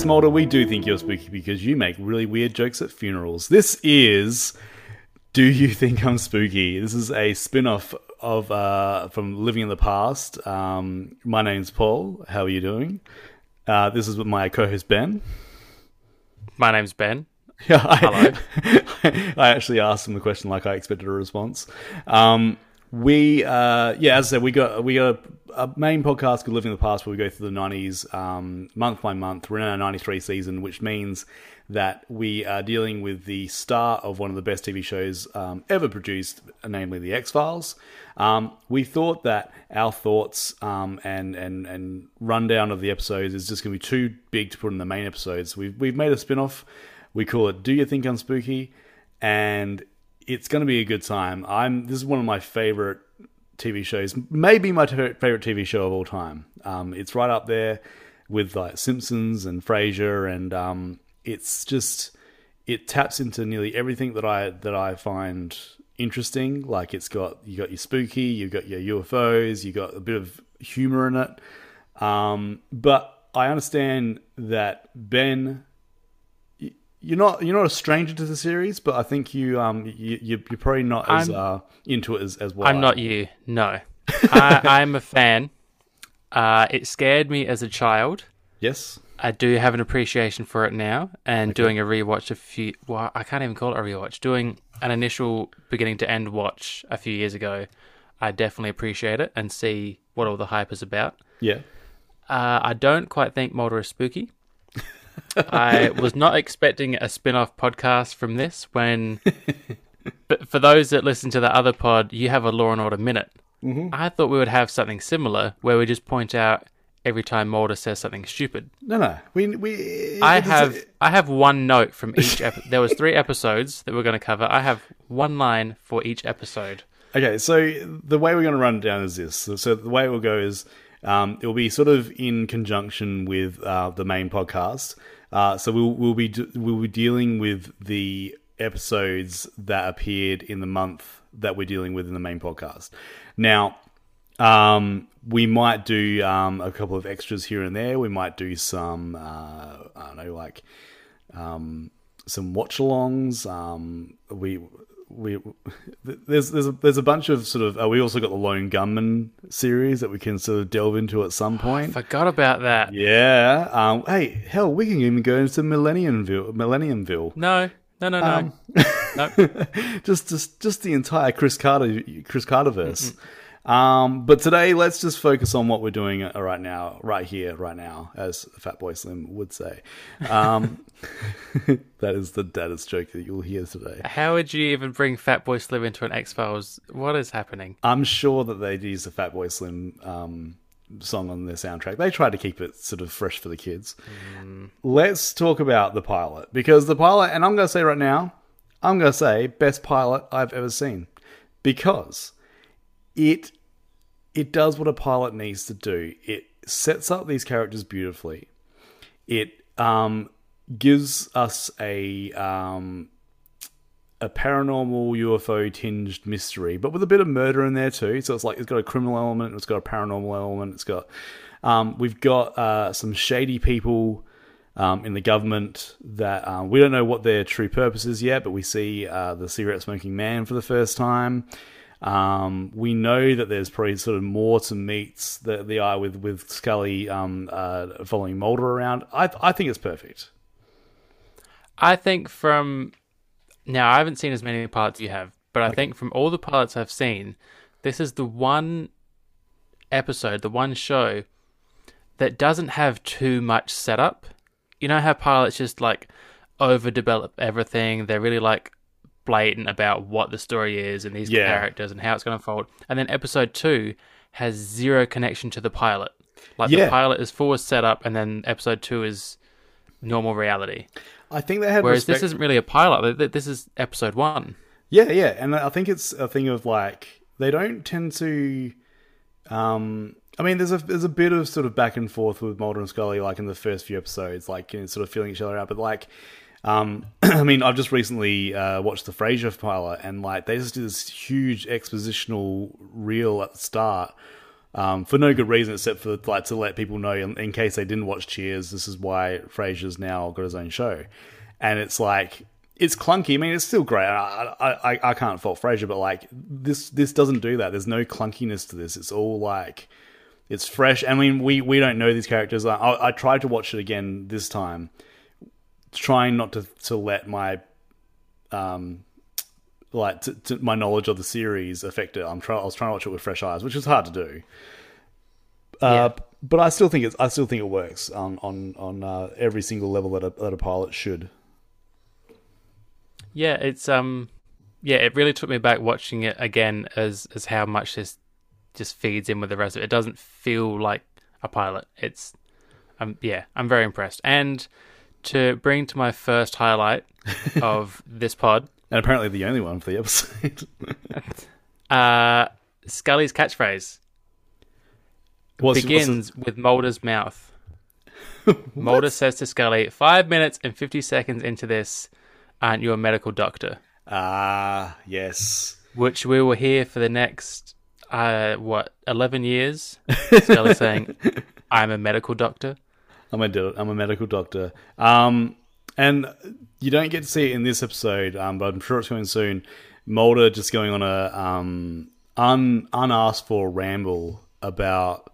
Yes, Mulder, we do think you're spooky because you make really weird jokes at funerals. This is Do You Think I'm Spooky? This is a spin off of uh, from Living in the Past. Um, my name's Paul. How are you doing? Uh, this is with my co host Ben. My name's Ben. Yeah, I, I actually asked him the question like I expected a response. Um, we, uh, yeah, as I said, we got we got a, main podcast called Living in the Past where we go through the nineties um, month by month. We're in our ninety three season, which means that we are dealing with the star of one of the best TV shows um, ever produced, namely The X Files. Um, we thought that our thoughts um, and and and rundown of the episodes is just going to be too big to put in the main episodes. We've we've made a spin off. We call it "Do You Think I'm Spooky?" and it's going to be a good time. I'm this is one of my favorite TV shows, maybe my t- favorite TV show of all time. Um, it's right up there with like Simpsons and Frasier, and um, it's just it taps into nearly everything that I that I find interesting. Like it's got you got your spooky, you got your UFOs, you got a bit of humor in it. Um, but I understand that Ben you're not you're not a stranger to the series, but I think you um you you're probably not as uh, into it as as well. I'm not you. No, I, I'm a fan. Uh, it scared me as a child. Yes, I do have an appreciation for it now, and okay. doing a rewatch a few. Well, I can't even call it a rewatch. Doing an initial beginning to end watch a few years ago, I definitely appreciate it and see what all the hype is about. Yeah. Uh, I don't quite think Mulder is spooky. I was not expecting a spin off podcast from this when. but for those that listen to the other pod, you have a Law and Order Minute. Mm-hmm. I thought we would have something similar where we just point out every time Mulder says something stupid. No, no. We, we, I have a... I have one note from each episode. there was three episodes that we're going to cover. I have one line for each episode. Okay, so the way we're going to run it down is this. So the way it will go is um, it will be sort of in conjunction with uh, the main podcast. Uh, so we'll we'll be we'll be dealing with the episodes that appeared in the month that we're dealing with in the main podcast. Now, um, we might do um, a couple of extras here and there. We might do some uh, I don't know like um, some watch-alongs. Um, we we there's there's a, there's a bunch of sort of uh, we also got the lone gunman series that we can sort of delve into at some point. I forgot about that. Yeah. Um, hey, hell, we can even go into Millenniumville. Millenniumville. No, no, no, no. Um, no. just just just the entire Chris Carter Chris Carterverse. Mm-hmm. Um, but today, let's just focus on what we're doing right now, right here, right now, as Fatboy Slim would say. Um, that is the deadest joke that you'll hear today. How would you even bring Fatboy Slim into an X Files? What is happening? I'm sure that they'd use the Fatboy Slim um, song on their soundtrack. They try to keep it sort of fresh for the kids. Mm. Let's talk about the pilot because the pilot, and I'm going to say right now, I'm going to say best pilot I've ever seen because it it does what a pilot needs to do. It sets up these characters beautifully. It um, gives us a um, a paranormal UFO tinged mystery, but with a bit of murder in there too. So it's like it's got a criminal element, it's got a paranormal element, it's got um, we've got uh, some shady people um, in the government that um, we don't know what their true purpose is yet, but we see uh, the cigarette smoking man for the first time. Um, we know that there's probably sort of more to meet the the eye with with Scully um, uh, following Mulder around. I I think it's perfect. I think from now I haven't seen as many pilots you have, but I okay. think from all the pilots I've seen, this is the one episode, the one show that doesn't have too much setup. You know how pilots just like overdevelop everything. They're really like blatant about what the story is and these yeah. characters and how it's going to unfold. And then episode two has zero connection to the pilot. Like yeah. the pilot is full setup, and then episode two is normal reality. I think they had. Whereas respect- this isn't really a pilot. This is episode one. Yeah, yeah, and I think it's a thing of like they don't tend to. Um, I mean, there's a there's a bit of sort of back and forth with Mulder and Scully, like in the first few episodes, like you know, sort of feeling each other out. But like um, I mean, I've just recently uh, watched the Frasier pilot, and like they just do this huge expositional reel at the start um, for no good reason except for like to let people know in, in case they didn't watch Cheers. This is why Frasier's now got his own show, and it's like it's clunky. I mean, it's still great. I, I, I can't fault Frasier, but like this, this doesn't do that. There's no clunkiness to this. It's all like it's fresh. I mean, we we don't know these characters. I, I, I tried to watch it again this time, trying not to to let my um like to, to my knowledge of the series affect it. I'm trying. I was trying to watch it with fresh eyes, which is hard to do. Uh, yeah. But I still think it's. I still think it works on on on uh, every single level that a, that a pilot should. Yeah, it's um, yeah, it really took me back watching it again as as how much this just feeds in with the rest of it. It doesn't feel like a pilot. It's um, yeah, I'm very impressed. And to bring to my first highlight of this pod, and apparently the only one for the episode. uh, Scully's catchphrase what's, begins what's with Mulder's mouth. Mulder says to Scully, five minutes and 50 seconds into this, aren't you a medical doctor? Ah, yes. Which we will hear for the next, uh, what, 11 years? Scully saying, I'm a medical doctor. I'm a, I'm a medical doctor. Um, and you don't get to see it in this episode, um, but I'm sure it's coming soon. Mulder just going on a um, un, unasked for ramble about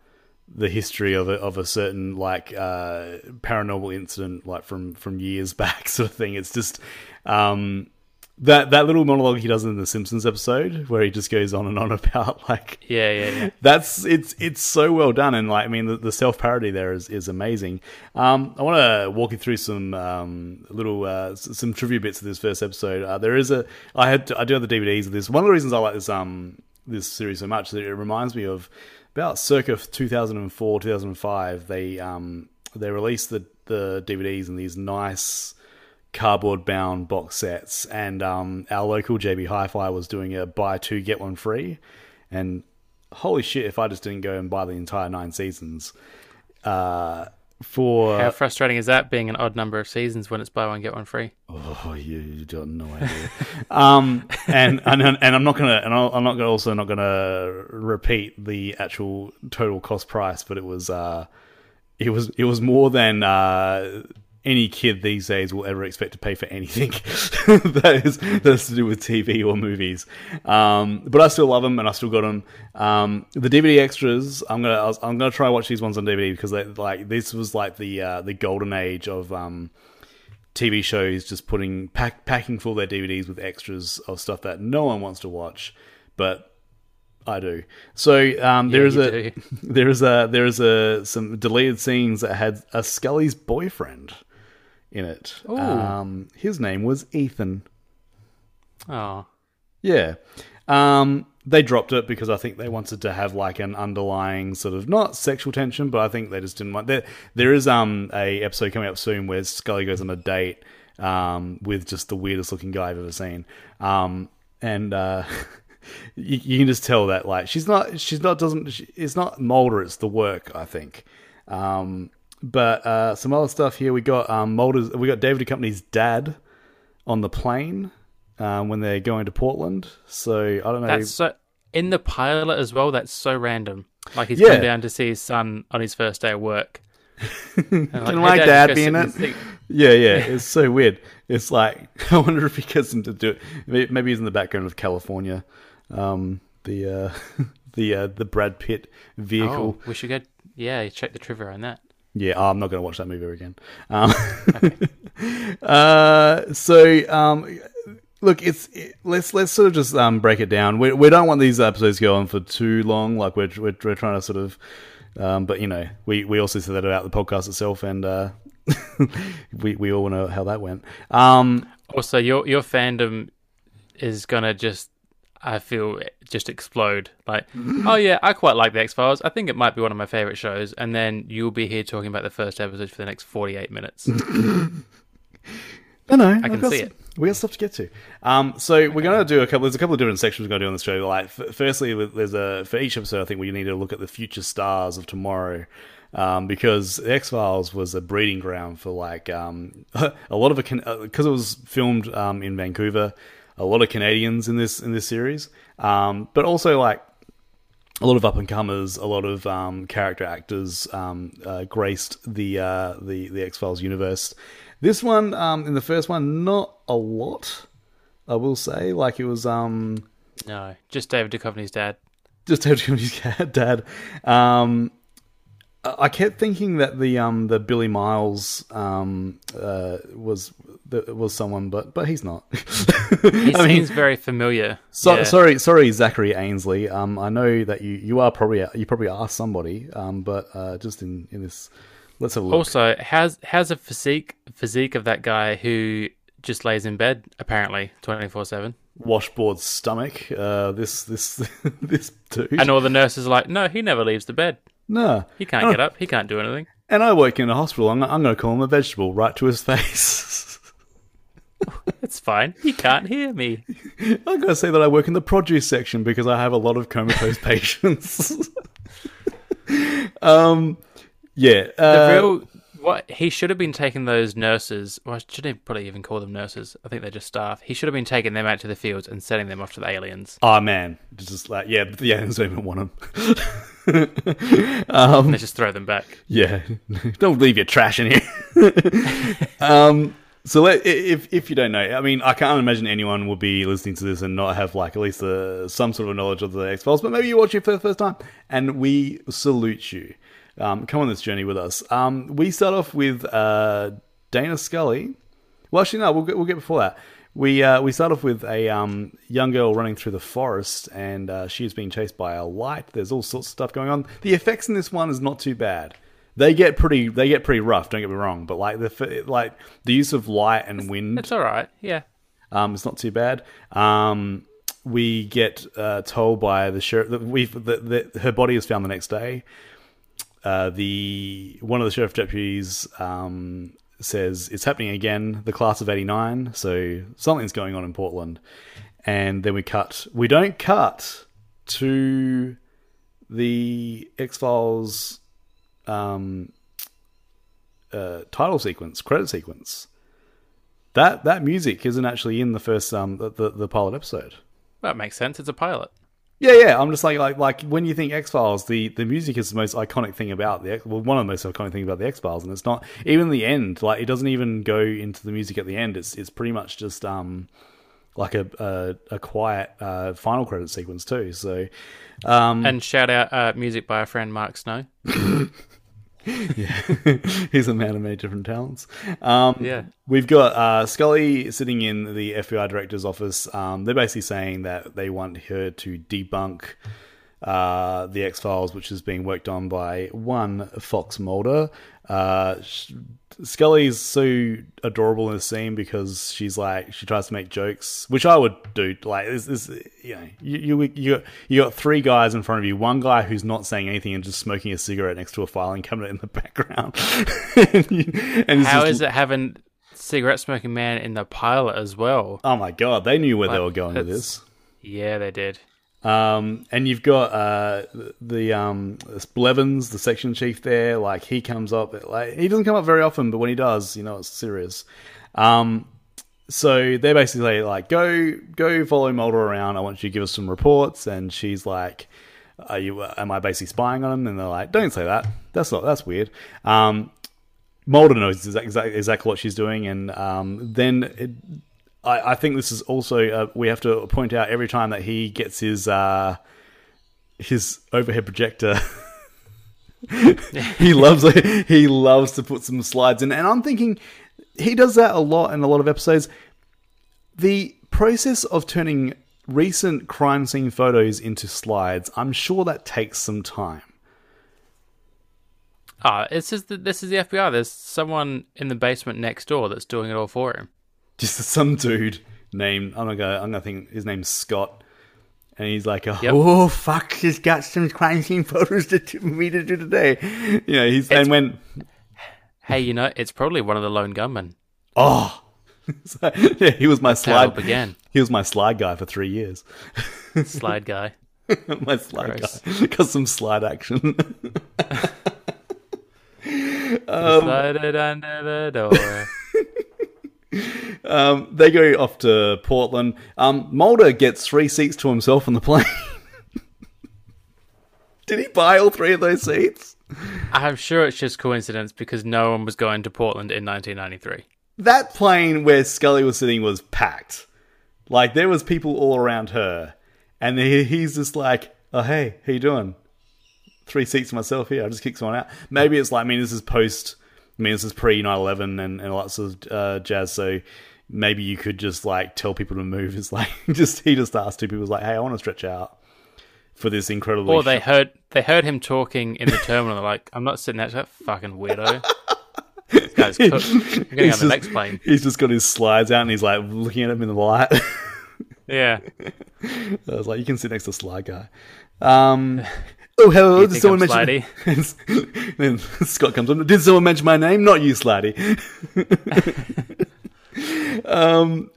the history of a, of a certain like uh, paranormal incident, like from from years back, sort of thing. It's just um, that that little monologue he does in the Simpsons episode where he just goes on and on about like yeah yeah yeah that's it's it's so well done and like I mean the, the self parody there is is amazing. Um, I want to walk you through some um, little uh, some trivia bits of this first episode. Uh, there is a I had to, I do have the DVDs of this. One of the reasons I like this um this series so much is that it reminds me of about circa 2004 2005 they um they released the the DVDs in these nice cardboard bound box sets, and um, our local JB Hi-Fi was doing a buy two get one free, and holy shit, if I just didn't go and buy the entire nine seasons. Uh, for how frustrating is that being an odd number of seasons when it's buy one get one free? Oh, you, you got no idea. um, and, and and I'm not gonna and I'm not gonna also not gonna repeat the actual total cost price, but it was uh, it was it was more than uh any kid these days will ever expect to pay for anything that is has to do with TV or movies. Um, but I still love them, and I still got them. Um, the DVD extras, I'm gonna I'm gonna try watch these ones on DVD because they, like this was like the uh, the golden age of um, TV shows, just putting pack, packing full their DVDs with extras of stuff that no one wants to watch, but I do. So um, there is a there is a there is a some deleted scenes that had a Scully's boyfriend in it. Um, his name was Ethan. Oh. Yeah. Um, they dropped it because I think they wanted to have like an underlying sort of not sexual tension, but I think they just didn't want. There, there is um a episode coming up soon where Scully goes on a date um with just the weirdest looking guy I've ever seen. Um, and uh, you, you, can just tell that like she's not she's not doesn't she, it's not Mulder, it's the work I think. Um, but uh, some other stuff here. We got um, Mulder's, we got David Duchovny's dad on the plane um, when they're going to Portland. So I don't know. That's so in the pilot as well. That's so random. Like he's yeah. come down to see his son on his first day of work. Can like, like dad, dad being it? Yeah, yeah, it's so weird. It's like I wonder if he gets him to do it. Maybe he's in the background of Kalifornia, um, the uh, the uh, the Brad Pitt vehicle. Oh, we should get yeah, check the trivia on that. Yeah, oh, I'm not going to watch that movie again. Um, uh, so, um, look, it's it, let's let's sort of just um, break it down. We we don't want these episodes to go on for too long. Like we're we're, we're trying to sort of, um, but you know, we we also said that about the podcast itself, and uh, we we all want to know how that went. Um, also, your your fandom is gonna just I feel just explode. Like, oh yeah, I quite like the X Files. I think it might be one of my favorite shows. And then you'll be here talking about the first episode for the next forty-eight minutes. No, no, I can see some, it. We got stuff to get to. Um, so okay. we're going to do a couple. There's a couple of different sections we're going to do on the show. Like, f- firstly, there's a for each episode. I think we need to look at the future stars of tomorrow. Um, because the X Files was a breeding ground for like um, a lot of it because uh, it was filmed um, in Vancouver a lot of Canadians in this in this series, um, but also like a lot of up and comers, a lot of um, character actors um, uh, graced the uh, the the X Files universe. This one, um, in the first one, not a lot. I will say, like it was um, No, just David Duchovny's dad. just David Duchovny's dad. Um, I kept thinking that the um the Billy Miles um uh was that was someone, but but he's not. He I mean, very familiar. so, Yeah. sorry, sorry, Zachary Ansley. Um, I know that you you are probably you probably are somebody. Um, but uh, just in in this, let's have a look. Also, how's how's a physique physique of that guy who just lays in bed apparently twenty four seven, Washboard stomach. Uh, this this this dude. and all the nurses are like, no, he never leaves the bed. No, He can't get up. He can't do anything. And I work in a hospital. I'm, I'm going to call him a vegetable right to his face. It's fine. He can't hear me. I'm going to say that I work in the produce section because I have a lot of comatose patients. um, yeah. The Uh, real what he should have been taking those nurses. Well, I shouldn't probably even call them nurses. I think they're just staff. He should have been taking them out to the fields and sending them off to the aliens. oh man, just like yeah, the aliens don't even want him. And they just throw them back. Yeah, don't leave your trash in here. um, so let, if if you don't know, I mean, I can't imagine anyone will be listening to this and not have like at least uh some sort of knowledge of the X Files. But maybe you watch it for the first time, and we salute you. Um, come on this journey with us. Um, we start off with uh, Dana Scully. Well, actually, no, we'll get, we'll get before that. We uh, we start off with a um, young girl running through the forest, and uh, she is being chased by a light. There's all sorts of stuff going on. The effects in this one is not too bad. They get pretty they get pretty rough. Don't get me wrong, but like the like the use of light and wind It's all right. Yeah. um, it's not too bad. Um, we get uh, told by the sheriff that we that that her body is found the next day. Uh, the one of the sheriff deputies um, says it's happening again. The class of '89, so something's going on in Portland. And then we cut. We don't cut to the X Files um, uh, title sequence, credit sequence. That that music isn't actually in the first um the, the, the pilot episode. That makes sense. It's a pilot. Yeah, yeah. I'm just like like like when you think X Files, the the music is the most iconic thing about the X- well one of the most iconic things about the X Files, and it's not even the end. Like it doesn't even go into the music at the end. It's it's pretty much just um like a a, a quiet uh, final credit sequence too. So um And shout out uh, music by our friend Mark Snow. he's a man of many different talents. Um, Yeah. We've got uh, Scully sitting in the FBI director's office. Um, they're basically saying that they want her to debunk uh, the X Files, which is being worked on by one Fox Mulder. Uh, Scully's so adorable in the scene because she's like she tries to make jokes, which I would do. Like this, this you know, you you you got, you got three guys in front of you. One guy who's not saying anything and just smoking a cigarette next to a filing cabinet in the background. and you- and How just- is it having cigarette smoking man in the pilot as well? Oh my god, they knew where they were going with this. Yeah, they did. Um, and you've got uh, the um, Blevins, the section chief there. Like he comes up, like he doesn't come up very often, but when he does, you know it's serious. Um, so they're basically like go go follow Mulder around. I want you to give us some reports. And she's like, "Are you? Am I basically spying on him?" And they're like, "Don't say that. That's not. That's weird." Um, Mulder knows exactly exactly what she's doing, and um, then it, I, I think this is also uh, we have to point out every time that he gets his uh, his overhead projector. he loves he loves to put some slides in, and I'm thinking he does that a lot in a lot of episodes. The process of turning recent crime scene photos into slides, I'm sure that takes some time. Ah, it's just that this is the FBI. There's someone in the basement next door that's doing it all for him. Just some dude named I'm gonna go, I'm gonna think his name's Scott, and he's like, oh, Yep. oh, fuck, he's got some crime scene photos to to me to do today. You know, he's and when Hey, you know, it's probably one of the lone gunmen. oh, So, yeah, he was my it slide. began. He was my slide guy for three years. Slide guy. my slide Gross. guy got some slide action. Slide it under the door. Um, they go off to Portland. Um, Mulder gets three seats to himself on the plane. Did he buy all three of those seats? I'm sure it's just coincidence because no one was going to Portland in 1993. That plane where Scully was sitting was packed. Like there was people all around her, and he's just like, "Oh hey, how you doing? Three seats for myself here. I just kicked someone out." Maybe it's like, I mean, this is post. I mean, this is pre 9/11 and and lots of uh, jazz. So maybe you could just like tell people to move. It's like just he just asked two people, like, "Hey, I want to stretch out for this incredible. Or they sh- heard they heard him talking in the terminal. They're like, I'm not sitting next to that fucking weirdo. this guy's cooked. I'm getting on He's the just- next plane. He's just got his slides out and he's like looking at him in the light. Yeah. I was like, you can sit next to Sly Guy. Um, oh, hello. You Did someone mention? then Scott comes up. Did someone mention my name? Not you, Slatty. um,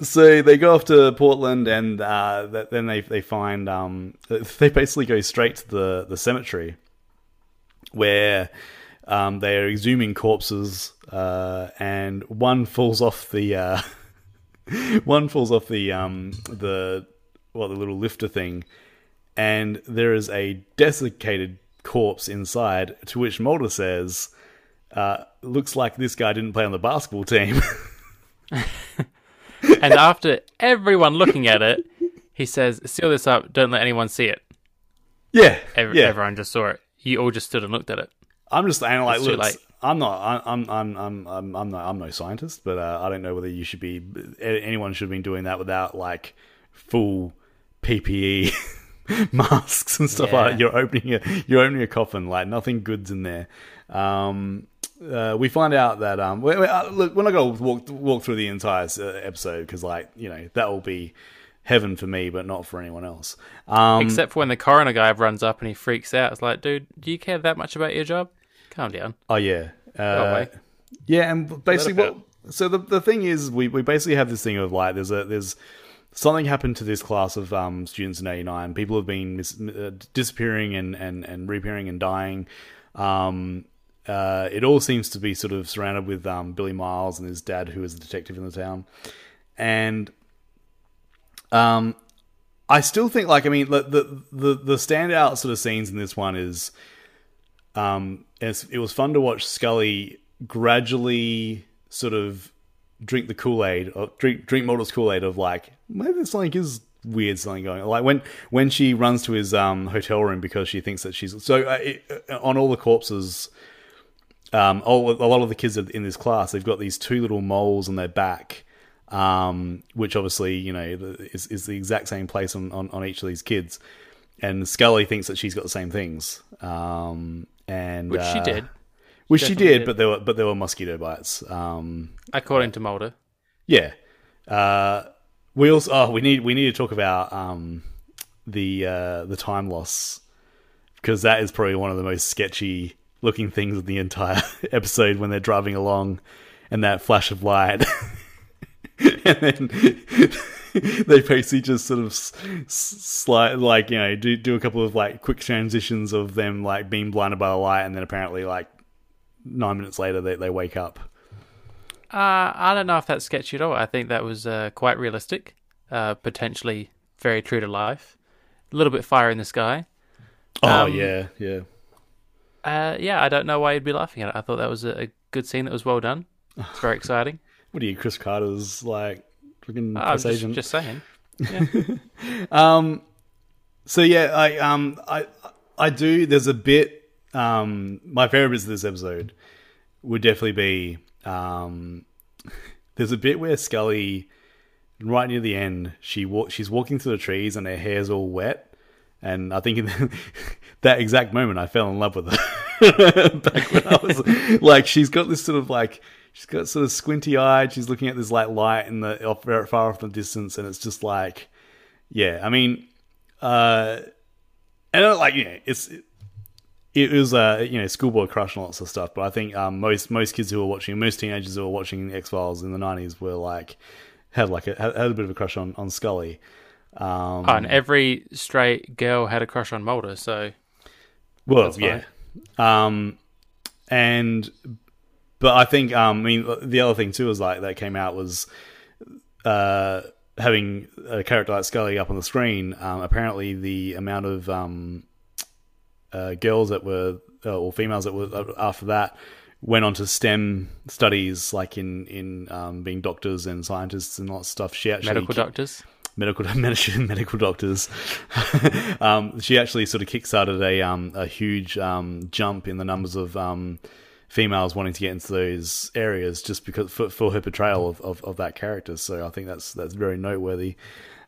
so they go off to Portland, and uh, th- then they they find um, they basically go straight to the the cemetery where um, they are exhuming corpses, uh, and one falls off the. Uh, one falls off the um the what the little lifter thing, and there is a desiccated corpse inside. To which Mulder says, uh, "Looks like this guy didn't play on the basketball team." And after everyone looking at it, he says, "Seal this up. Don't let anyone see it." yeah, Ev- yeah. Everyone just saw it. You all just stood and looked at it. I'm just saying, like, look. I'm not, I'm, I'm, I'm, I'm, I'm not, I'm no scientist, but uh, I don't know whether you should be, anyone should have been doing that without like full PPE masks and stuff like that. You're opening a, you're opening a coffin, like nothing good's in there. Um, uh, we find out that um, we, we, uh, look, we're not going to walk walk through the entire uh, episode because, like, you know, that will be heaven for me, but not for anyone else. Um, Except for when the coroner guy runs up and he freaks out. It's like, dude, do you care that much about your job? Calm down. Oh yeah, uh, yeah, and basically, what, so the the thing is, we, we basically have this thing of like, there's a there's something happened to this class of um, students in '89. People have been mis- uh, disappearing and and and reappearing and dying. Um, uh, it all seems to be sort of surrounded with um, Billy Miles and his dad, who is a detective in the town, and um, I still think like I mean the the the, the standout sort of scenes in this one is um it was fun to watch Scully gradually sort of drink the Kool Aid or drink drink Mulder's Kool Aid of like there's something is weird something going on. Like when when she runs to his um hotel room because she thinks that she's so uh, it, uh, on all the corpses. Um, all, a lot of the kids in this class, they've got these two little moles on their back, um, which obviously you know is, is the exact same place on, on, on each of these kids. And Scully thinks that she's got the same things, um, and Which she uh, did, which she did, did. but there were but there were mosquito bites. Um, according to Mulder. yeah, uh, we also oh we need we need to talk about um, the uh, the time loss because that is probably one of the most sketchy looking things of the entire episode when they're driving along and that flash of light. and then they basically just sort of slide, like you know, do do a couple of like quick transitions of them like being blinded by the light, and then apparently like nine minutes later they they wake up. Uh, I don't know if that's sketchy at all. I think that was uh, quite realistic, uh, potentially very true to life. A little bit fire in the sky. Oh Um, yeah, yeah. Uh, yeah, I don't know why you'd be laughing at it. I thought that was a, a good scene that was well done. It's very exciting. What are you, Chris Carter's like freaking I'm press just, agent? just saying. Um, so yeah, I um I I do. There's a bit. Um, my favorite bits of this episode would definitely be um. There's a bit where Scully, right near the end, she walk, she's walking through the trees and her hair's all wet, and I think in that exact moment I fell in love with her. Back when I was like, she's got this sort of like. She's got sort of squinty eyed. She's looking at this like light in the off, far off in the distance, and it's just like, yeah. I mean, uh, and like yeah, it's it, it was uh you know schoolboy crush and lots of stuff. But I think um, most most kids who were watching, most teenagers who were watching X Files in the nineties were like had like a, had had a bit of a crush on on Scully. Um, Oh, and every straight girl had a crush on Mulder, so Well, yeah. Um, and but I think um, I mean the other thing too was like that came out was uh having a character like Scully up on the screen. Um, apparently the amount of um uh, girls that were uh, or females that were uh, after that went on to STEM studies, like in in um, being doctors and scientists and lots of stuff. She actually Medical doctors. medical medical, medical doctors. um, she actually sort of kickstarted a um, a huge um, jump in the numbers of um, females wanting to get into those areas just because for, for her portrayal of, of, of that character. So I think that's that's very noteworthy.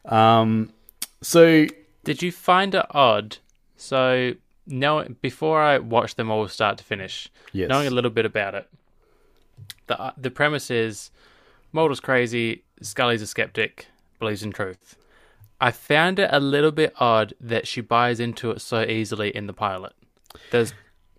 Um, so Did you find it odd? So, know before I watched them all start to finish, Yes. knowing a little bit about it, the uh, the premise is Mulder's crazy, Scully's a skeptic, believes in truth. I found it a little bit odd that she buys into it so easily in the pilot. There's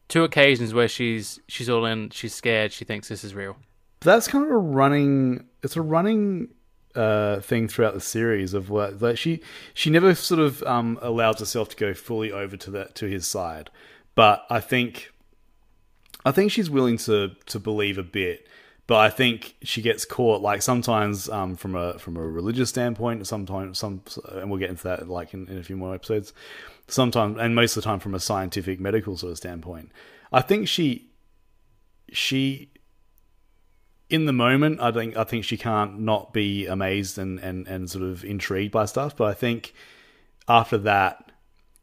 two occasions where she's she's all in, she's scared, she thinks this is real. that's kind of a running it's a running uh thing throughout the series of what like she she never sort of um allows herself to go fully over to that to his side. But i think i think she's willing to to believe a bit. But i think she gets caught like sometimes um from a from a religious standpoint sometimes some and we'll get into that like in, in a few more episodes. Sometimes and most of the time from a scientific medical sort of standpoint. I think she she in the moment, I think I think she can't not be amazed and, and, and sort of intrigued by stuff. But I think after that,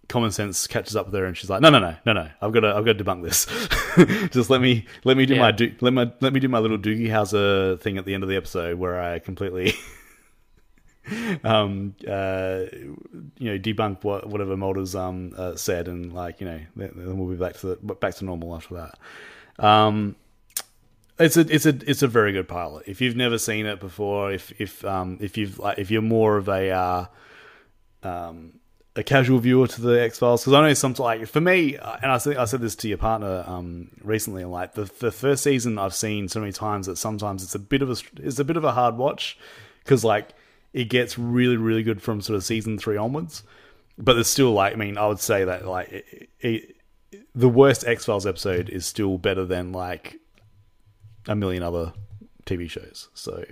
common sense catches up with her, and she's like, "No, no, no, no, no! I've got to I've got to debunk this. Just let me let me do Yeah. my do, let my let me do my little Doogie Howser thing at the end of the episode where I completely." um uh you know debunk what whatever Mulder's um uh, said and like you know then, then we'll be back to the back to normal after that um it's a it's a it's a very good pilot. If you've never seen it before, if if um if you've like if you're more of a uh, um a casual viewer to the X Files, because I know something like for me, uh, and I said I said this to your partner um recently, like the the first season I've seen so many times that sometimes it's a bit of a it's a bit of a hard watch because like it gets really really good from sort of season three onwards, but there's still like I mean I would say that like it, it, the worst X Files episode is still better than like a million other TV shows. So,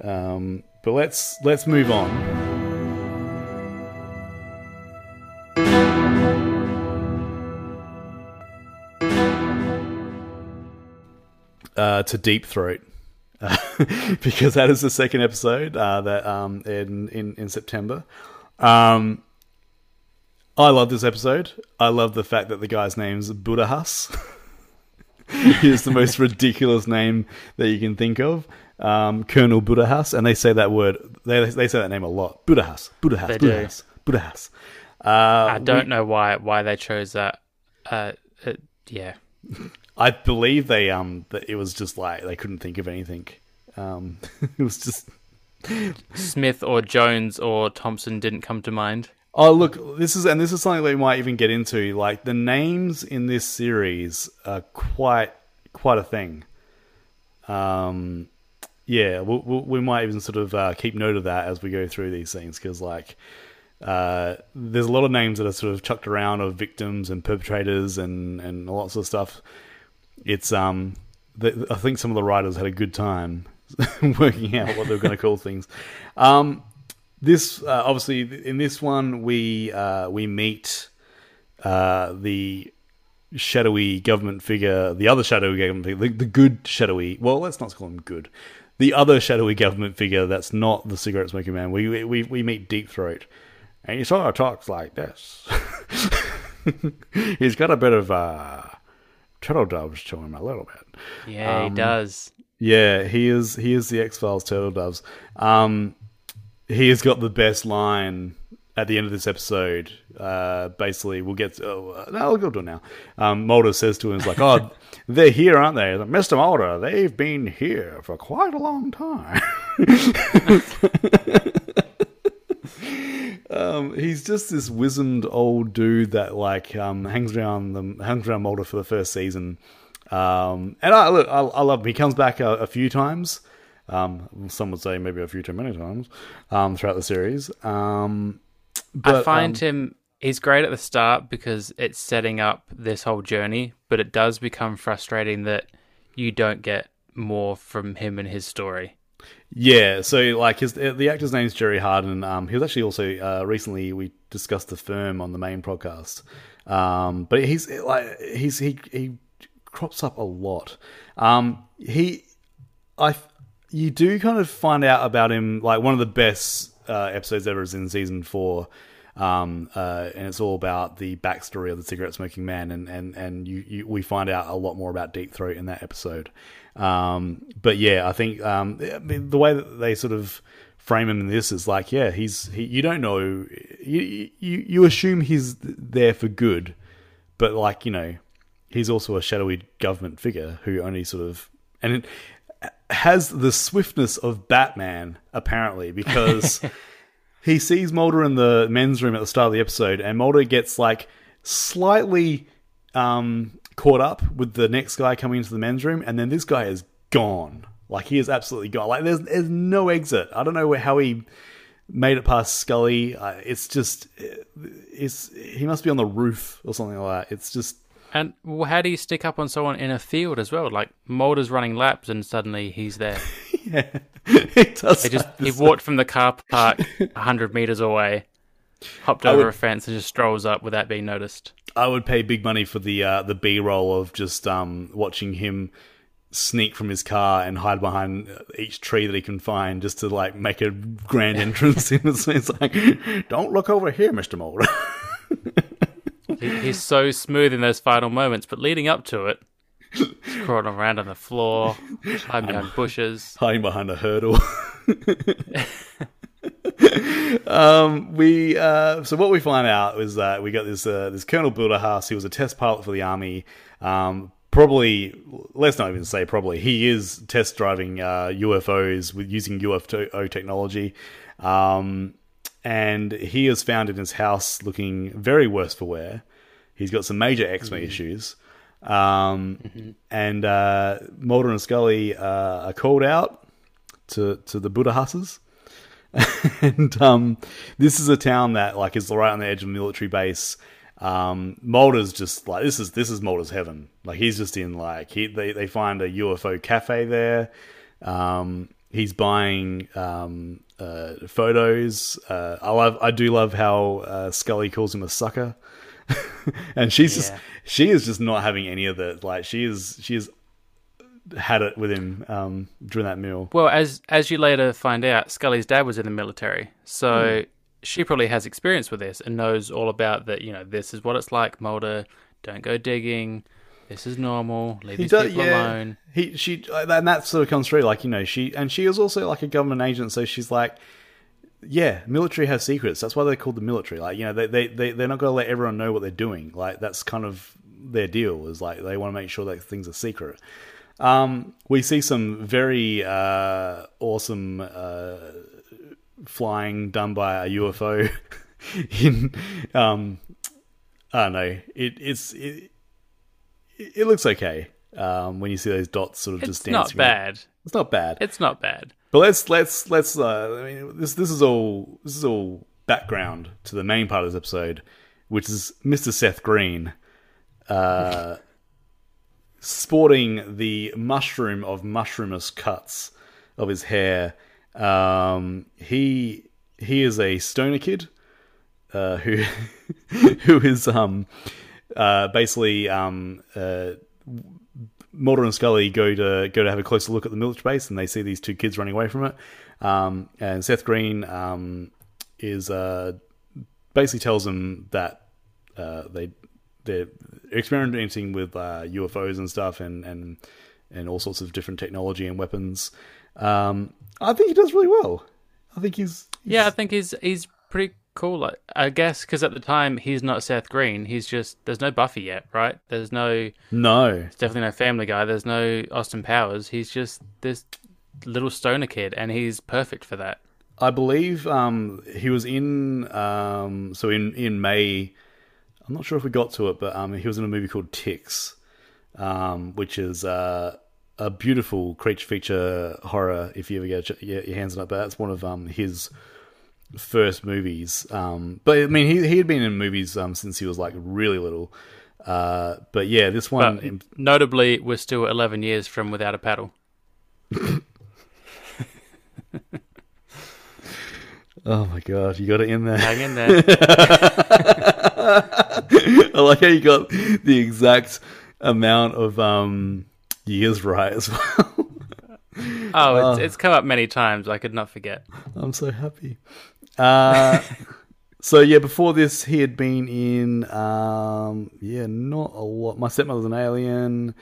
um, but let's let's move on. Uh, to Deep Throat, because that is the second episode uh, that um, in, in in September. Um, I love this episode. I love the fact that the guy's name's Budahas. he is the most ridiculous name that you can think of. Um, Colonel Budahas, and they say that word. They they say that name a lot. Budahas, Budahas, They do. Budahas, Budahas. Uh, I don't know why why they chose that. Uh, it, yeah, I believe they um that it was just like they couldn't think of anything. Um, it was just Smith or Jones or Thompson didn't come to mind. Oh, look, this is and this is something that we might even get into. Like the names in this series are quite quite a thing. Um, yeah, we'll, we'll, we might even sort of uh, keep note of that as we go through these things because, like, uh, there's a lot of names that are sort of chucked around of victims and perpetrators and and lots of stuff. It's um, the, I think some of the writers had a good time working out what they were going to call things. Um, this uh, obviously in this one we uh, we meet uh, the shadowy government figure, the other shadowy government figure, the, the good shadowy. Well, let's not call him good. The other shadowy government figure that's not the cigarette smoking man. We we we meet Deep Throat, and he sort of talks like this. He's got a bit of uh, turtle doves to him a little bit. Yeah, Um, he does. Yeah, he is. He is the X Files turtle doves. Um, he has got the best line at the end of this episode. Uh, basically, we'll get. To, oh, uh, no, I'll go to it now. Um, Mulder says to him, "It's like, oh, they're here, aren't they, Mister Mulder? They've been here for quite a long time." Um, he's just this wizened old dude that like um, hangs around them, hangs around Mulder for the first season. Um, and I look, I, I love him. He comes back a, a few times. Um, some would say maybe a few too many times um, throughout the series. Um, but, I find um, him he's great at the start because it's setting up this whole journey, but it does become frustrating that you don't get more from him and his story. Yeah, so like his the actor's name is Jerry Hardin. Um, he was actually also uh, recently we discussed the firm on the main podcast. Um, but he's like he's he he crops up a lot. Um, he I you do kind of find out about him like one of the best uh, episodes ever is in season four. Um, uh, and it's all about the backstory of the cigarette smoking man, and and and you, you we find out a lot more about Deep Throat in that episode. Um, but yeah, I think um, the way that they sort of frame him in this is like, yeah, he's he, you don't know, you, you you assume he's there for good, but like you know, he's also a shadowy government figure who only sort of and it has the swiftness of Batman apparently because. he sees Mulder in the men's room at the start of the episode, and Mulder gets like slightly um, caught up with the next guy coming into the men's room, and then this guy is gone. Like he is absolutely gone. Like there's there's no exit. I don't know how he made it past Scully. Uh, it's just it's he must be on the roof or something like that. It's just And how do you stick up on someone in a field as well? Like Mulder's running laps, and suddenly he's there. yeah. it does. He just he walked from the car park hundred meters away, hopped over would- a fence, and just strolls up without being noticed. I would pay big money for the uh, the B roll of just um, watching him sneak from his car and hide behind each tree that he can find, just to like make a grand entrance. in it's, it's like, don't look over here, Mister Mulder. He, he's so smooth in those final moments, but leading up to it, he's crawling around on the floor, hiding behind bushes. hiding behind a hurdle. um, we uh, so what we find out is that we got this uh, this Colonel Budahas. He was a test pilot for the army. Um, probably, let's not even say probably. He is test driving uh, UFOs with using UFO technology. Um, and he is found in his house looking very worse for wear. He's got some major eczema issues. Um, And uh, Mulder and Scully uh, are called out to, to the Budahases. and um, this is a town that like is right on the edge of a military base. Um, Mulder's just like this is this is Mulder's heaven. Like he's just in like he they, they find a UFO cafe there. Um, he's buying um, uh, photos. Uh, I love I do love how uh, Scully calls him a sucker, and she's just she is just not having any of it. Like she is she is had it with him um, during that meal. Well, as as you later find out, Scully's dad was in the military, so Hmm. she probably has experience with this and knows all about that. You know, this is what it's like, Mulder. Don't go digging. This is normal. Leave these people alone. He she and that sort of comes through. Like you know she and she is also like a government agent, so she's like, yeah, military has secrets. That's why they're called the military. Like you know they they they they're not going to let everyone know what they're doing. Like that's kind of their deal. Is like they want to make sure that things are secret. Um, we see some very uh, awesome uh, flying done by a UFO in um, I don't know. It it's it, it looks okay um, when you see those dots sort of It's just not dancing. bad. It's not bad. It's not bad. But let's let's let's. Uh, I mean, this this is all this is all background to the main part of this episode, which is Mr. Seth Green, uh, sporting the mushroom of mushroomous cuts of his hair. Um, he he is a stoner kid uh, who who is um uh, basically um uh, Mulder and Scully go to go to have a closer look at the military base, and they see these two kids running away from it. Um, and Seth Green um, is uh, basically tells them that uh, they they're experimenting with uh, UFOs and stuff, and and and all sorts of different technology and weapons. Um, I think he does really well. I think he's, Yeah, I think he's he's pretty cool. Like, I guess because at the time he's not Seth Green. He's just there's no Buffy yet, right? There's no no definitely no Family Guy. There's no Austin Powers. He's just this little stoner kid, and he's perfect for that. I believe um, he was in um, so in in May. I'm not sure if we got to it, but um, he was in a movie called Ticks, um, which is uh, a beautiful creature feature horror. If you ever get your your hands on it, but that's one of um, his first movies. Um, but I mean, he he had been in movies um, since he was like really little. Uh, but yeah, this one. But notably, we're still 11 years from Without a Paddle. oh my god, you got it in there. Hang in there. I like how you got the exact amount of um, years right as well. Oh, it's, it's come up many times. I could not forget. I'm so happy. Uh, so yeah, before this, he had been in um, yeah, not a lot. My stepmother's an alien.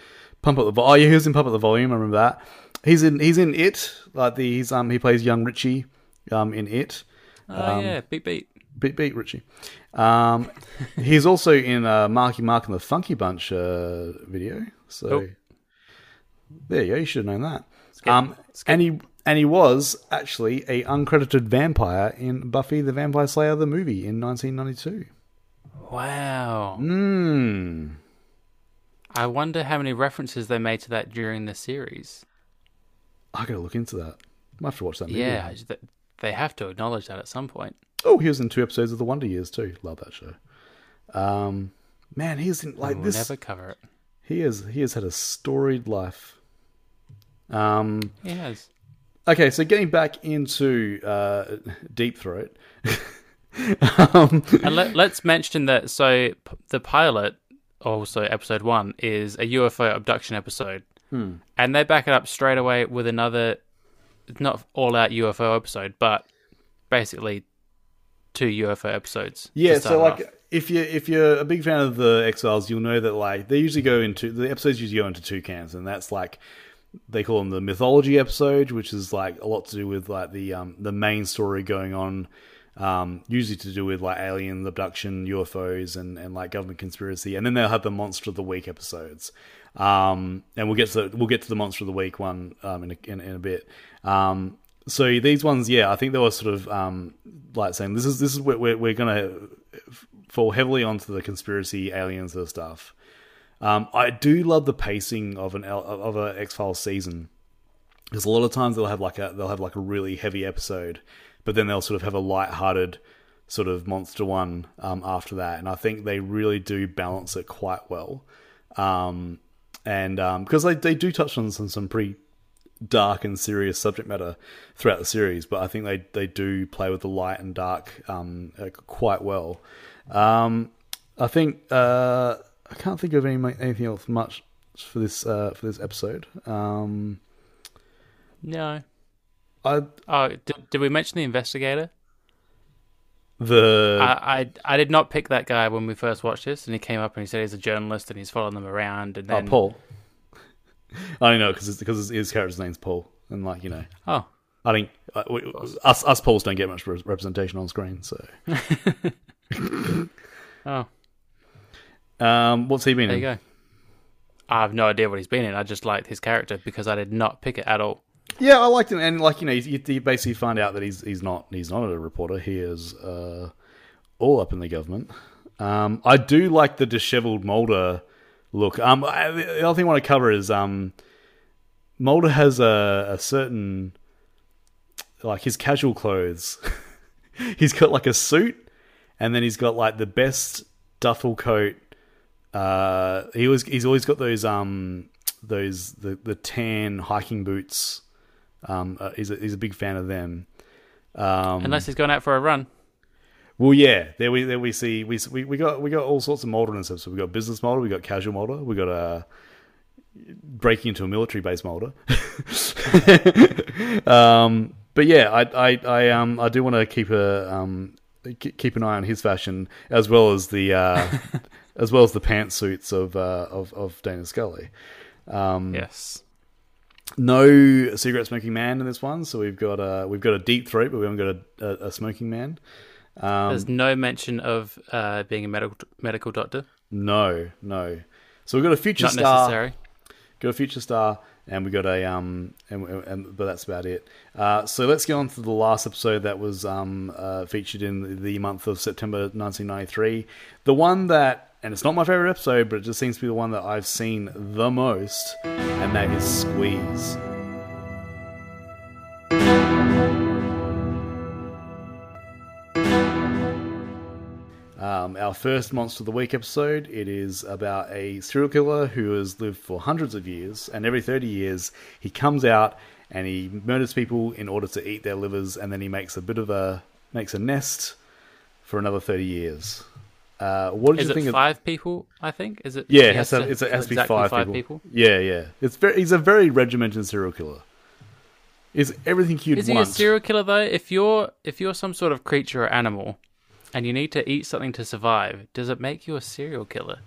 Pump up the volume. Oh yeah, he was in Pump up the volume. I remember that. He's in he's in it. Like the he's um he plays young Richie um in it. Oh yeah, beat beat. Beat beat Richie. Um, he's also in uh, Marky Mark and the Funky Bunch uh, video. So Oh. there you go. You should have known that. good. Um, good. and he and he was actually a uncredited vampire in Buffy the Vampire Slayer the movie in 1992. Wow. Hmm. I wonder how many references they made to that during the series. I gotta look into that. I have to watch that movie. Yeah, th- they have to acknowledge that at some point. Oh, he was in two episodes of The Wonder Years too. Love that show. Um, man, he's in like we'll this. never cover it. He has he has had a storied life. Um. He has. Okay, so getting back into uh, Deep Throat. um, And let, let's mention that. So p- the pilot, also episode one, is a UFO abduction episode, Hmm. and they back it up straight away with another, not all out UFO episode, but basically two UFO episodes. yeah, so off. like if you if you're a big fan of the X Files, you'll know that like they usually go into the episodes usually go into two cans, and that's like they call them the mythology episode, which is like a lot to do with like the um the main story going on. Um, usually to do with like alien abduction, UFOs, and, and like government conspiracy, and then they'll have the monster of the week episodes. Um, and we'll get to the, we'll get to the monster of the week one um, in, a, in in a bit. Um, so these ones, yeah, I think they were sort of um, like saying this is this is where we're, we're gonna fall heavily onto the conspiracy aliens and stuff. Um, I do love the pacing of an of a X Files season because a lot of times they'll have like a they'll have like a really heavy episode, but then they'll sort of have a light-hearted sort of monster one um, after that, and I think they really do balance it quite well. Um, and because they they do touch on some some pretty dark and serious subject matter throughout the series, but I think they they do play with the light and dark um, uh, quite well. Um, I think uh, I can't think of any anything else much for this uh, for this episode. Um, no. I Oh, did, did we mention the investigator? the I, I I did not pick that guy when we first watched this, and he came up and he said he's a journalist and he's following them around, and oh, then Paul. I don't know because because his character's name's Paul, and like you know, oh, I think uh, we, us us Pauls don't get much representation on screen. So, oh, um, what's he been there in? you go. I have no idea what he's been in. I just liked his character because I did not pick it at all. Yeah, I liked him, and like you know, you, you basically find out that he's he's not he's not a reporter. He is uh, all up in the government. Um, I do like the dishevelled Mulder look. Um, I, the other thing I want to cover is um, Mulder has a, a certain like his casual clothes. he's got like a suit, and then he's got like the best duffel coat. Uh, he was he's always got those um those the the tan hiking boots. Um, uh, he's a, he's a big fan of them. Um, Unless he's going out for a run. well, yeah, there we there we see we we, we got we got all sorts of Mulder and stuff. So we got business Mulder, we got casual Mulder, we got a breaking into a military base Mulder. um, but yeah, I I I um I do want to keep a um keep an eye on his fashion as well as the uh, as well as the pantsuits of uh, of of Dana Scully. Um, Yes. no cigarette smoking man in this one, so we've got a we've got a deep throat, but we haven't got a, a, a smoking man. Um, There's no mention of uh, being a medical medical doctor. no, no. So we've got a future Not star, necessary. got a future star, and we got a um, and, and but that's about it. Uh, so let's get on to the last episode that was um uh, featured in the month of September 1993. The one that, and it's not my favorite episode, but it just seems to be the one that I've seen the most, and that is Squeeze. Um, our first Monster of the Week episode, it is about a serial killer who has lived for hundreds of years, and every 30 years he comes out and he murders people in order to eat their livers, and then he makes a bit of a makes a nest for another 30 years. Uh, what did Is you it think of? five people? I think. Is it? Yeah, it has to, it's, it has to be exactly five, people. Yeah, yeah. It's very. He's a very regimented serial killer. Is everything you'd Is he a serial killer though? If you're if you're some sort of creature or animal, and you need to eat something to survive, does it make you a serial killer?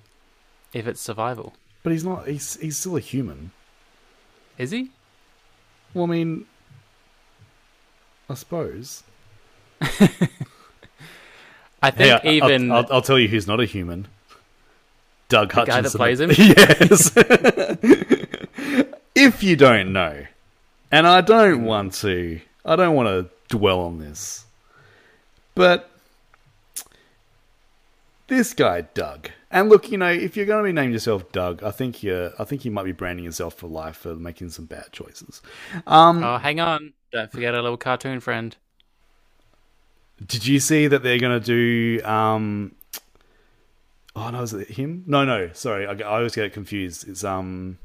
If it's survival, but he's not. He's he's still a human. is he? Well, I mean, I suppose. I think Hey, I- even I'll, I'll, I'll tell you who's not a human. Doug guy that Hutchinson. plays him? yes. if you don't know, and I don't want to, I don't want to dwell on this, but this guy Doug, and look, you know, if you're going to be named yourself Doug, I think you, I think you might be branding yourself for life for making some bad choices. Um, oh, hang on, don't forget our little cartoon friend. Did you see that they're going to do? Um, oh no, is it him? No, no. Sorry, I, I always get it confused. It's um,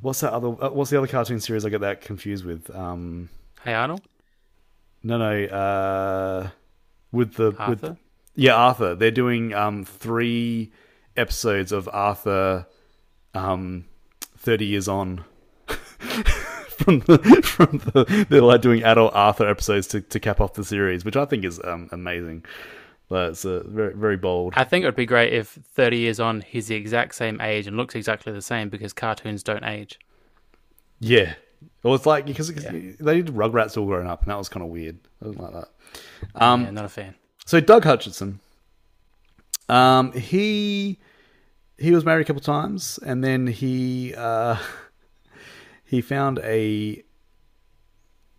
what's that other? uh, What's the other cartoon series I get that confused with? Um, Hey Arnold, no, no. Uh, with the Arthur. with yeah, Arthur. They're doing um three episodes of Arthur, um, thirty years on. from the from the they're like doing adult Arthur episodes to, to cap off the series, which I think is um, amazing. But it's uh, very very bold. I think it would be great if 30 years on he's the exact same age and looks exactly the same because cartoons don't age. Yeah. Well, it's like because they did Rugrats all grown up, and that was kind of weird. I didn't like that. Um, yeah, not a fan. So Doug Hutchinson, um, he he was married a couple times, and then he uh, he found a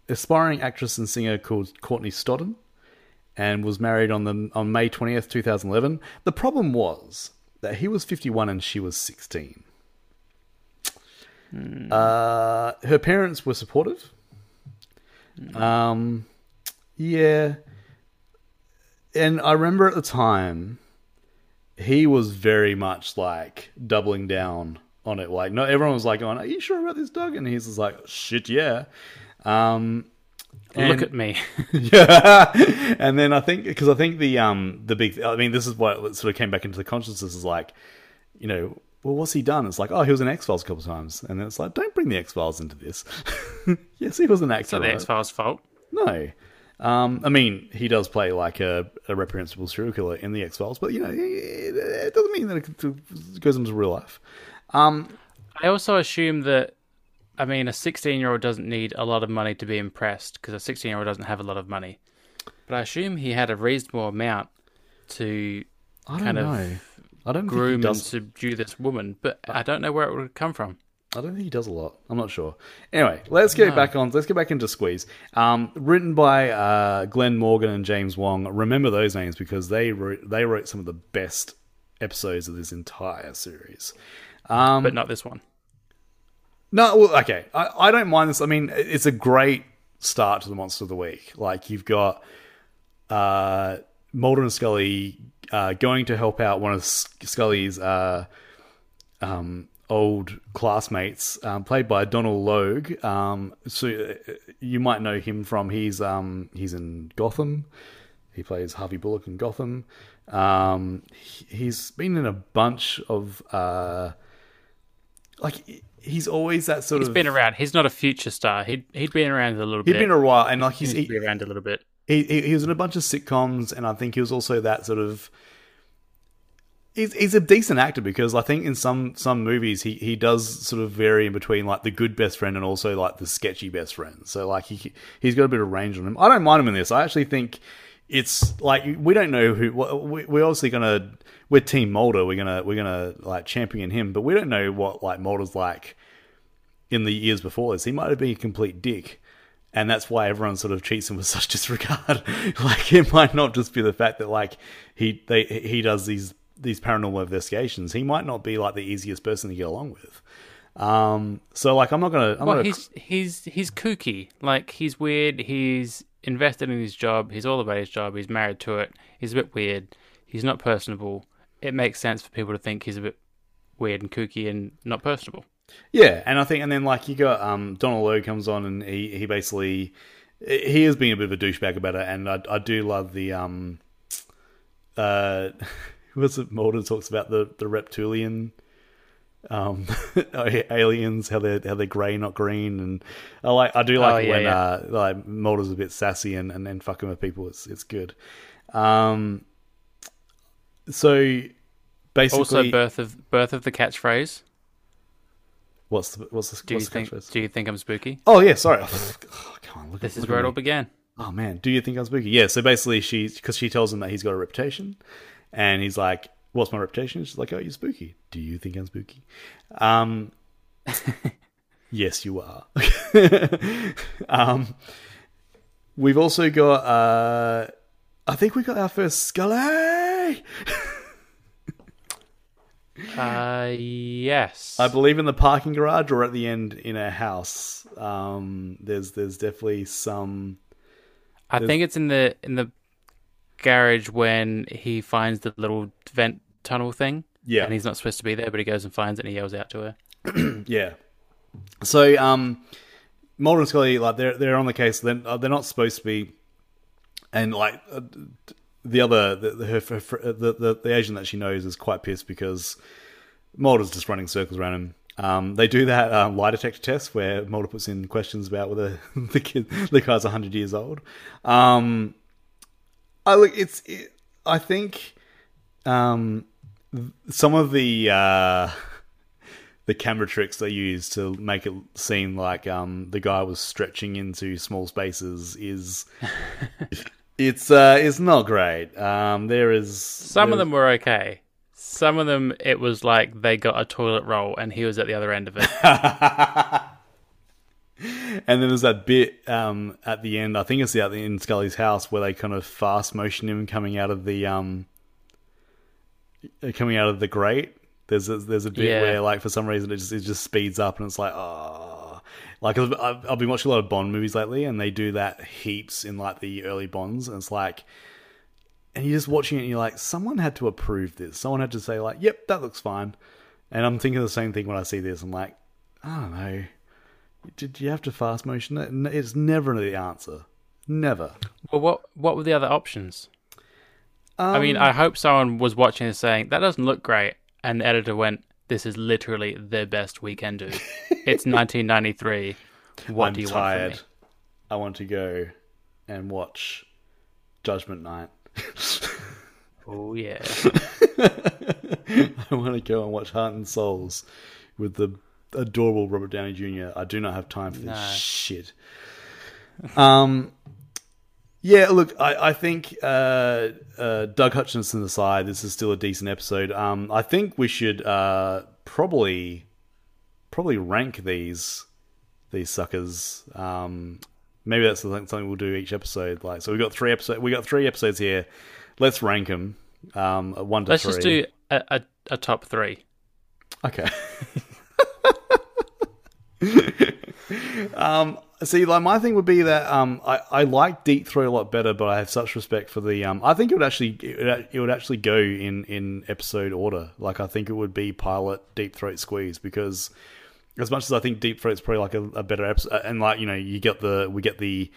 aspiring actress and singer called Courtney Stodden, and was married on the on May twentieth, two thousand eleven. The problem was that he was fifty one and she was sixteen. Uh, her parents were supportive. Um, yeah, and I remember at the time, he was very much like doubling down on it. Like, no, everyone was like, "Going, are you sure about this, Doug?" And he's just like, "Shit, yeah." Um, Look at me. yeah, and then I think because I think the um the big I mean this is what sort of came back into the consciousness is like, you know, well what's he done? It's like oh he was in X Files a couple of times, and then it's like don't bring the X Files into this. yes, he was an actor. Not the? X Files' fault. No. Um, I mean, he does play like a, a reprehensible serial killer in the X Files, but you know, it, it doesn't mean that it goes into real life. Um, I also assume that, I mean, a 16 year old doesn't need a lot of money to be impressed because a 16 year old doesn't have a lot of money. But I assume he had a reasonable amount to I don't Kind of. I don't groom and subdue this woman, but I don't know where it would come from. I don't think he does a lot. I'm not sure. Anyway, let's get back on. Let's get back into Squeeze. Um, written by uh, Glen Morgan and James Wong. Remember those names because they wrote they wrote some of the best episodes of this entire series. Um, But not this one. No, well, okay. I, I don't mind this. I mean, it's a great start to the Monster of the Week. Like, you've got uh, Mulder and Scully uh, going to help out one of Scully's uh, um, old classmates, um, played by Donal Logue. Um, so uh, you might know him from he's um, he's in Gotham. He plays Harvey Bullock in Gotham. Um, he- he's been in a bunch of uh, like he's always that sort He's of He's been around. He's not a future star. He'd he'd been around a little bit. He'd bit. been a while, and like he's He'd he, around a little bit. he, he he was in a bunch of sitcoms, and I think he was also that sort of. He's, he's a decent actor because I think in some some movies he, he does sort of vary in between like the good best friend and also like the sketchy best friend. So like he he's got a bit of range on him. I don't mind him in this. I actually think it's like we don't know who we, we're obviously gonna we're Team Mulder. We're gonna we're gonna like champion him, but we don't know what like Mulder's like in the years before this. He might have been a complete dick. And that's why everyone sort of treats him with such disregard. like it might not just be the fact that like he they he does these these paranormal investigations. He might not be like the easiest person to get along with. Um, so like I'm not gonna. I'm Well, gonna he's he's he's kooky. Like he's weird. He's invested in his job. He's all about his job. He's married to it. He's a bit weird. He's not personable. It makes sense for people to think he's a bit weird and kooky and not personable. Yeah, and I think, and then like you got um, Donal Logue comes on, and he he basically he is being a bit of a douchebag about it, and I I do love the um uh, was it Mulder talks about the the reptilian um aliens how they're how they're grey not green and I like I do like Oh, yeah, when yeah. uh like Mulder's a bit sassy and and then fucking with people it's it's good um so basically Also, birth of birth of the catchphrase. what's the what's the, Do you what's the think? catchphrase? Do you think I'm spooky? oh yeah sorry oh, come on look This is where it all began. oh man, do you think I'm spooky? Yeah. So basically, she because she tells him that he's got a reputation, and he's like, "What's my reputation?" She's like, "Oh, you're spooky. Do you think I'm spooky?" Um, yes, you are. um, we've also got. Uh, I think we got our first Scully. Uh, yes. I believe in the parking garage or at the end in a house. Um, there's there's definitely some. I think it's in the in the garage when he finds the little vent tunnel thing. Yeah. And he's not supposed to be there, but he goes and finds it and he yells out to her. Yeah. So, um, Mulder and Scully, like they're they're on the case. They're uh, they're not supposed to be, and like uh, the other the the, her, her, the the the agent that she knows is quite pissed because Mulder's just running circles around him. Um, they do that um, lie detector test where Mulder puts in questions about whether the kid the guy's hundred years old. Um, I look, it's it, I think um, some of the. Uh, the camera tricks they use to make it seem like um, the guy was stretching into small spaces is it's uh, it's not great. Um, there is Some of them were okay. Some of them, it was like they got a toilet roll and he was at the other end of it. and then there's that bit um, at the end. I think it's out in Scully's house where they kind of fast motion him coming out of the um, coming out of the grate. There's a, there's a bit Yeah. where like for some reason it just it just speeds up and it's like oh like I've, I've been watching a lot of Bond movies lately and they do that heaps in like the early Bonds and it's like and you're just watching it and you're like someone had to approve this someone had to say like yep that looks fine and I'm thinking the same thing when I see this I'm like I don't know did you have to fast motion it? It's never the answer. Never. well, what what were the other options? I Um, mean, I hope someone was watching and saying, that doesn't look great. And the editor went, this is literally the best we can do. it's 1993. What I'm do you tired. want from me? I want to go and watch Judgment Night. Oh, yeah. I want to go and watch Heart and Souls with the adorable Robert Downey Jr. I do not have time for this No. shit. Um, yeah, look, I, I think uh, uh, Doug Hutchinson aside, this is still a decent episode. Um, I think we should uh, probably probably rank these these suckers. Um, maybe that's something we'll do each episode. Like, so we got three episodes. We got three episodes here. Let's rank them. Um, one to Let's three. just do a, a, a top three. Okay. um, see, like my thing would be that um, I, I like Deep Throat a lot better, but I have such respect for the. Um, I think it would actually it it would actually go in in episode order. Like I think it would be pilot, Deep Throat, Squeeze because as much as I think Deep Throat's probably like a, a better episode, and like you know you get the we get the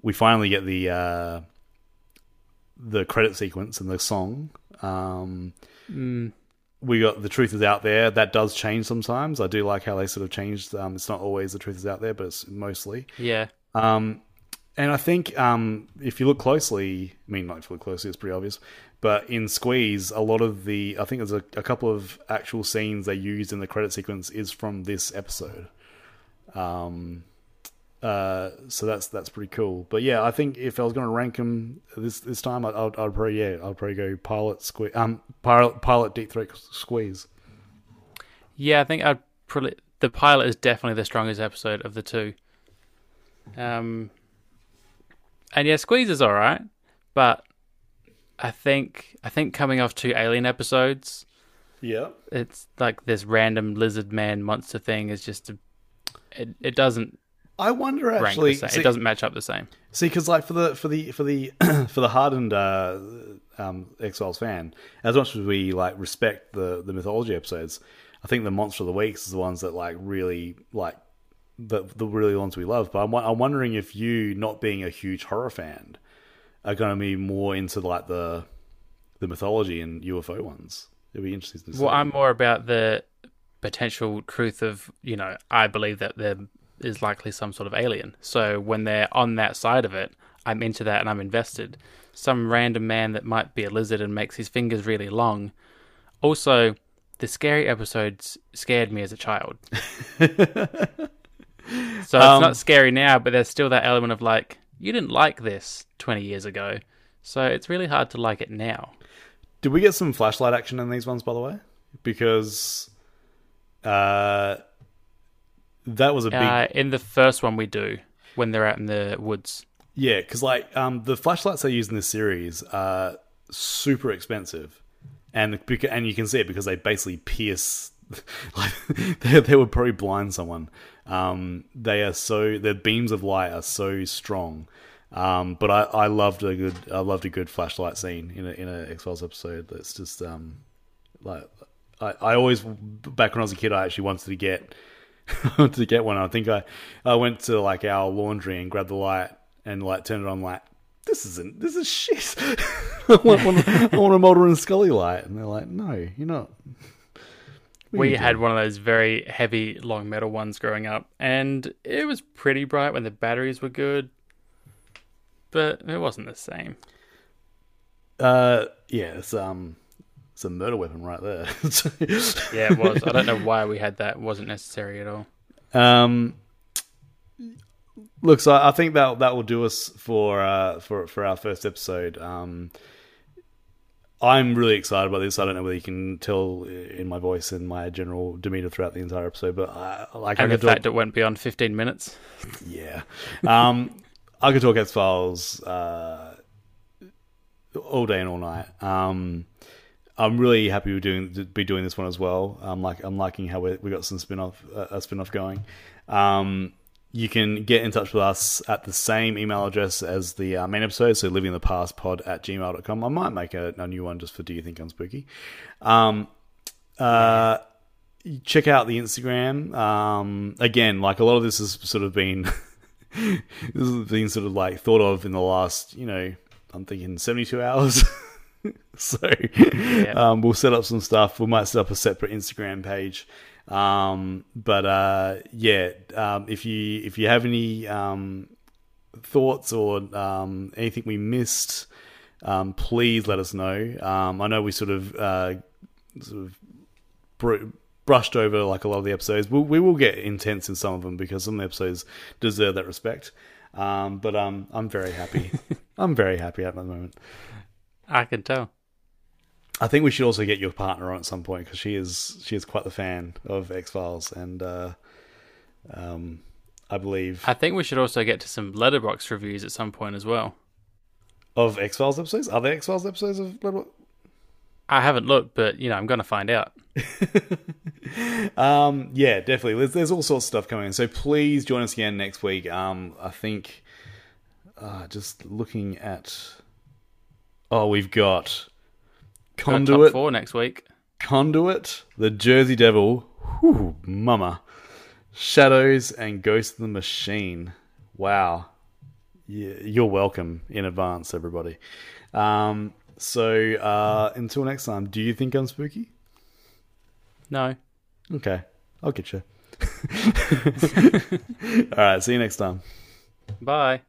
we finally get the uh, the credit sequence and the song. Um, we got the truth is out there. That does change sometimes. I do like how they sort of changed. Um, it's not always the truth is out there, but it's mostly. Yeah. Um, and I think um, if you look closely, I mean, not if you look closely, it's pretty obvious. But in Squeeze, a lot of the, I think there's a, a couple of actual scenes they used in the credit sequence is from this episode. Um, uh, so that's that's pretty cool. But yeah, I think if I was going to rank them this this time, I'd, I'd, I'd probably yeah, I'd probably go pilot squeeze, um, pilot pilot deep throat squeeze. Yeah, I think I'd probably the pilot is definitely the strongest episode of the two. Um, and yeah, Squeeze is all right, but I think I think coming off two Alien episodes, Yeah. it's like this random lizard man monster thing is just a, it it doesn't I wonder actually. the see- it doesn't match up the same. See, because like for the for the for the for the hardened uh, um, X Files fan, as much as we like respect the the mythology episodes, I think the monster of the weeks is the ones that like really like the the really ones we love. But I'm I'm wondering if you, not being a huge horror fan, are going to be more into like the the mythology and UFO ones. It'd be interesting to see. Well, I'm more about the potential truth of, you know, I believe that there is likely some sort of alien. So when they're on that side of it, I'm into that and I'm invested. Some random man that might be a lizard and makes his fingers really long. Also, the scary episodes scared me as a child. so it's Um, not scary now, but there's still that element of like, you didn't like this 20 years ago. So it's really hard to like it now. Did we get some flashlight action in these ones, by the way? Because uh, that was a big Uh, in the first one, we do when they're out in the woods. yeah. Because like um, the flashlights they use in this series are super expensive, and and you can see it because they basically pierce. like they, they would probably blind someone. Um, they are so their beams of light are so strong. Um, but I, I loved a good I loved a good flashlight scene in a in a X Files episode. That's just um, like I, I always back when I was a kid I actually wanted to get to get one. I think I I went to like our laundry and grabbed the light and like turned it on like this isn't this is shit. I want one, I want a Mulder and Scully light and they're like no you're not. What We you had doing? one of those very heavy, long metal ones growing up, and it was pretty bright when the batteries were good, but it wasn't the same. uh yeah it's um it's a murder weapon right there. Yeah, it was. I don't know why we had that. It wasn't necessary at all. Um, look, so I think that that will do us for uh, for for our first episode. Um, I'm really excited about this. I don't know whether you can tell in my voice and my general demeanor throughout the entire episode, but I, like I And the could talk, fact it went beyond 15 minutes. yeah, um, I could talk X Files uh, all day and all night. Um, I'm really happy with doing be doing this one as well. I'm like I'm liking how we we got some spin off uh, a spin off going. Um, you can get in touch with us at the same email address as the uh, main episode, so living the past pod at gmail.com. I might make a, a new one just for Do You Think I'm Spooky? Um, uh, check out the Instagram. Um, again, like a lot of this has sort of been this has been sort of like thought of in the last, you know, I'm thinking 72 hours. so um, we'll set up some stuff. We might set up a separate Instagram page. Um, but uh, yeah, um, if you if you have any um, thoughts or um, anything we missed, um, please let us know. Um, I know we sort of uh, sort of br- brushed over like a lot of the episodes. We'll, we will get intense in some of them because some of the episodes deserve that respect. Um, but um, I'm very happy. I'm very happy at the moment. I can tell. I think we should also get your partner on at some point because she is she is quite the fan of X Files, and uh, um, I believe I think we should also get to some Letterboxd reviews at some point as well. of X Files episodes. Are there X Files episodes of Blood? I haven't looked, but you know, I'm going to find out. Um, yeah, definitely. There's, there's all sorts of stuff coming. So please join us again next week. Um, I think uh, just looking at oh, we've got Conduit, four next week. Conduit, the Jersey Devil, whew, Mama, Shadows, and Ghost of the Machine. Wow, you're welcome in advance, everybody. Um, so uh, until next time, do you think I'm spooky? No. Okay, I'll get you. All right, see you next time. Bye.